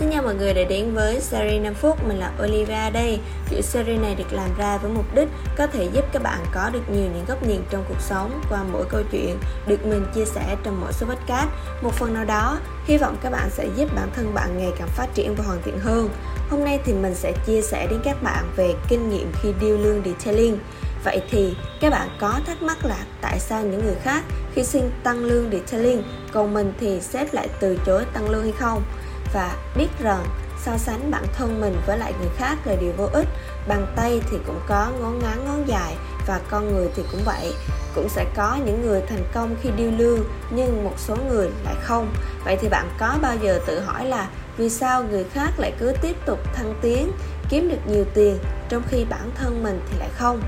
xin chào mọi người đã đến với series 5 phút, mình là Olivia đây. dự series này được làm ra với mục đích có thể giúp các bạn có được nhiều những góc nhìn trong cuộc sống qua mỗi câu chuyện được mình chia sẻ trong mỗi số podcast. Một phần nào đó, hy vọng các bạn sẽ giúp bản thân bạn ngày càng phát triển và hoàn thiện hơn. Hôm nay thì mình sẽ chia sẻ đến các bạn về kinh nghiệm khi điêu lương detailing. Vậy thì các bạn có thắc mắc là tại sao những người khác khi xin tăng lương detailing còn mình thì sếp lại từ chối tăng lương hay không? Và biết rằng so sánh bản thân mình với lại người khác là điều vô ích. Bàn tay thì cũng có ngón ngắn, ngón dài và con người thì cũng vậy. Cũng sẽ có những người thành công khi điêu lương, nhưng một số người lại không. Vậy thì bạn có bao giờ tự hỏi là vì sao người khác lại cứ tiếp tục thăng tiến, kiếm được nhiều tiền trong khi bản thân mình thì lại không?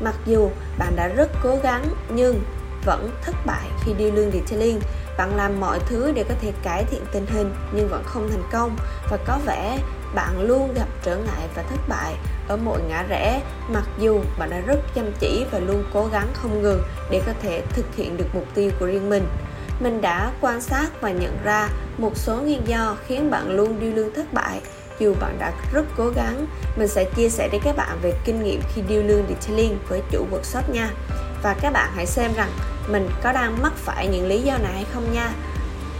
Mặc dù bạn đã rất cố gắng nhưng vẫn thất bại khi điêu lương detailing bạn làm mọi thứ để có thể cải thiện tình hình nhưng vẫn không thành công. Và có vẻ bạn luôn gặp trở ngại và thất bại ở mọi ngã rẽ, mặc dù bạn đã rất chăm chỉ và luôn cố gắng không ngừng để có thể thực hiện được mục tiêu của riêng mình. Mình đã quan sát và nhận ra một số nguyên do khiến bạn luôn điêu lương thất bại. Dù bạn đã rất cố gắng, mình sẽ chia sẻ với các bạn về kinh nghiệm khi điêu lương detailing với chủ workshop nha và các bạn hãy xem rằng mình có đang mắc phải những lý do này hay không nha.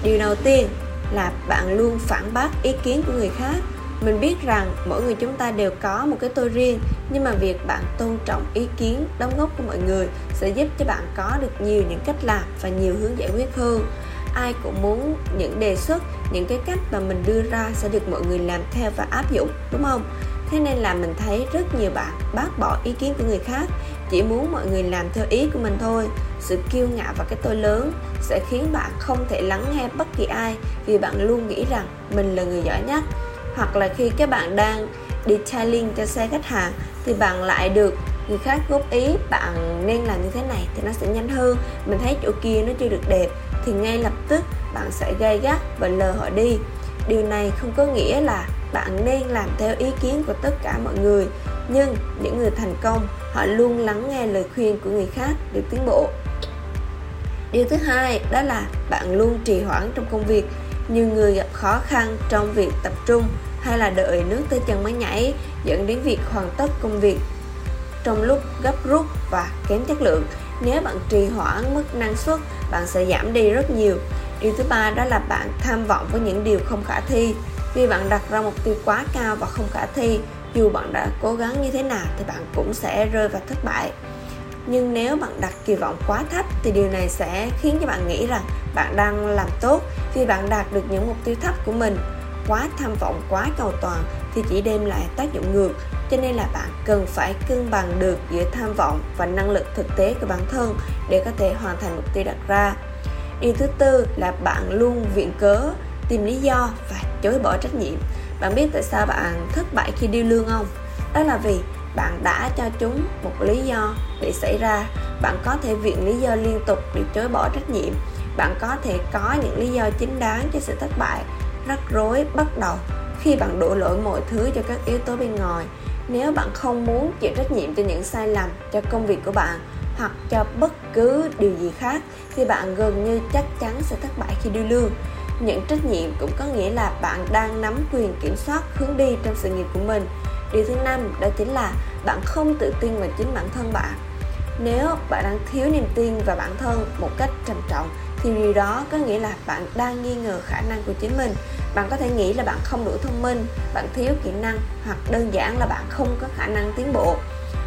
Điều đầu tiên là bạn luôn phản bác ý kiến của người khác. Mình biết rằng mỗi người chúng ta đều có một cái tôi riêng, nhưng mà việc bạn tôn trọng ý kiến, đóng góp của mọi người sẽ giúp cho bạn có được nhiều những cách làm và nhiều hướng giải quyết hơn. Ai cũng muốn những đề xuất, những cái cách mà mình đưa ra sẽ được mọi người làm theo và áp dụng, đúng không? Thế nên là mình thấy rất nhiều bạn bác bỏ ý kiến của người khác, chỉ muốn mọi người làm theo ý của mình thôi. Sự kiêu ngạo và cái tôi lớn sẽ khiến bạn không thể lắng nghe bất kỳ ai vì bạn luôn nghĩ rằng mình là người giỏi nhất. Hoặc là khi các bạn đang detailing cho xe khách hàng thì bạn lại được người khác góp ý, bạn nên làm như thế này thì nó sẽ nhanh hơn. Mình thấy chỗ kia nó chưa được đẹp thì ngay lập tức bạn sẽ gây gắt và lờ họ đi. Điều này không có nghĩa là bạn nên làm theo ý kiến của tất cả mọi người. Nhưng những người thành công, họ luôn lắng nghe lời khuyên của người khác để tiến bộ. Điều thứ hai, đó là bạn luôn trì hoãn trong công việc. Nhiều người gặp khó khăn trong việc tập trung hay là đợi nước tới chân mới nhảy, dẫn đến việc hoàn tất công việc. Trong lúc gấp rút và kém chất lượng, nếu bạn trì hoãn mức năng suất, bạn sẽ giảm đi rất nhiều. Điều thứ ba, đó là bạn tham vọng với những điều không khả thi vì bạn đặt ra mục tiêu quá cao và không khả thi, dù bạn đã cố gắng như thế nào thì bạn cũng sẽ rơi vào thất bại. Nhưng nếu bạn đặt kỳ vọng quá thấp thì điều này sẽ khiến cho bạn nghĩ rằng bạn đang làm tốt vì bạn đạt được những mục tiêu thấp của mình. Quá tham vọng, quá cầu toàn thì chỉ đem lại tác dụng ngược, cho nên là bạn cần phải cân bằng được giữa tham vọng và năng lực thực tế của bản thân để có thể hoàn thành mục tiêu đặt ra. Điều thứ tư là bạn luôn viện cớ tìm lý do và chối bỏ trách nhiệm. Bạn biết tại sao bạn thất bại khi điêu lương không? Đó là vì bạn đã cho chúng một lý do để xảy ra. Bạn có thể viện lý do liên tục để chối bỏ trách nhiệm. Bạn có thể có những lý do chính đáng cho sự thất bại. Rắc rối bắt đầu khi bạn đổ lỗi mọi thứ cho các yếu tố bên ngoài. Nếu bạn không muốn chịu trách nhiệm cho những sai lầm cho công việc của bạn hoặc cho bất cứ điều gì khác, thì bạn gần như chắc chắn sẽ thất bại khi điêu lương nhận trách nhiệm cũng có nghĩa là bạn đang nắm quyền kiểm soát hướng đi trong sự nghiệp của mình. Điều thứ năm, đó chính là bạn không tự tin vào chính bản thân bạn. Nếu bạn đang thiếu niềm tin vào bản thân một cách trầm trọng, thì điều đó có nghĩa là bạn đang nghi ngờ khả năng của chính mình. Bạn có thể nghĩ là bạn không đủ thông minh, bạn thiếu kỹ năng, hoặc đơn giản là bạn không có khả năng tiến bộ.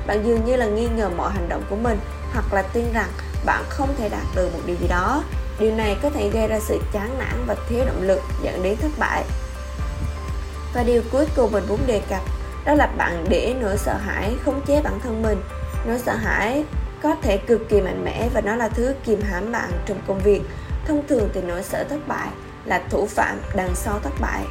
Bạn dường như là nghi ngờ mọi hành động của mình, hoặc là tin rằng bạn không thể đạt được một điều gì đó điều này có thể gây ra sự chán nản và thiếu động lực dẫn đến thất bại. Và điều cuối cùng mình muốn đề cập, đó là bạn để nỗi sợ hãi khống chế bản thân mình. Nỗi sợ hãi có thể cực kỳ mạnh mẽ và nó là thứ kìm hãm bạn trong công việc. Thông thường thì nỗi sợ thất bại là thủ phạm đằng sau thất bại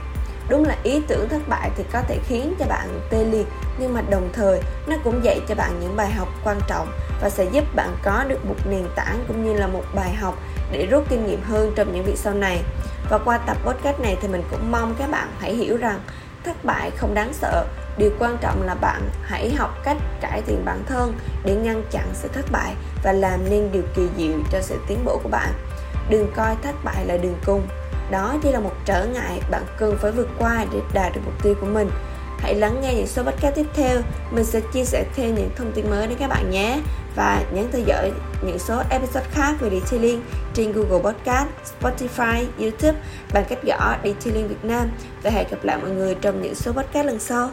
đúng là ý tưởng thất bại thì có thể khiến cho bạn tê liệt, nhưng mà đồng thời, nó cũng dạy cho bạn những bài học quan trọng và sẽ giúp bạn có được một nền tảng cũng như là một bài học để rút kinh nghiệm hơn trong những việc sau này. Và qua tập podcast này thì mình cũng mong các bạn hãy hiểu rằng thất bại không đáng sợ. Điều quan trọng là bạn hãy học cách cải thiện bản thân để ngăn chặn sự thất bại và làm nên điều kỳ diệu cho sự tiến bộ của bạn. Đừng coi thất bại là đường cung đó chỉ là một trở ngại bạn cần phải vượt qua để đạt được mục tiêu của mình. Hãy lắng nghe những số podcast tiếp theo. Mình sẽ chia sẻ thêm những thông tin mới đến các bạn nhé. Và nhấn theo dõi những số episode khác về detailing trên Google Podcast, Spotify, YouTube bằng cách gõ Detailing Việt Nam. Và hẹn gặp lại mọi người trong những số podcast lần sau.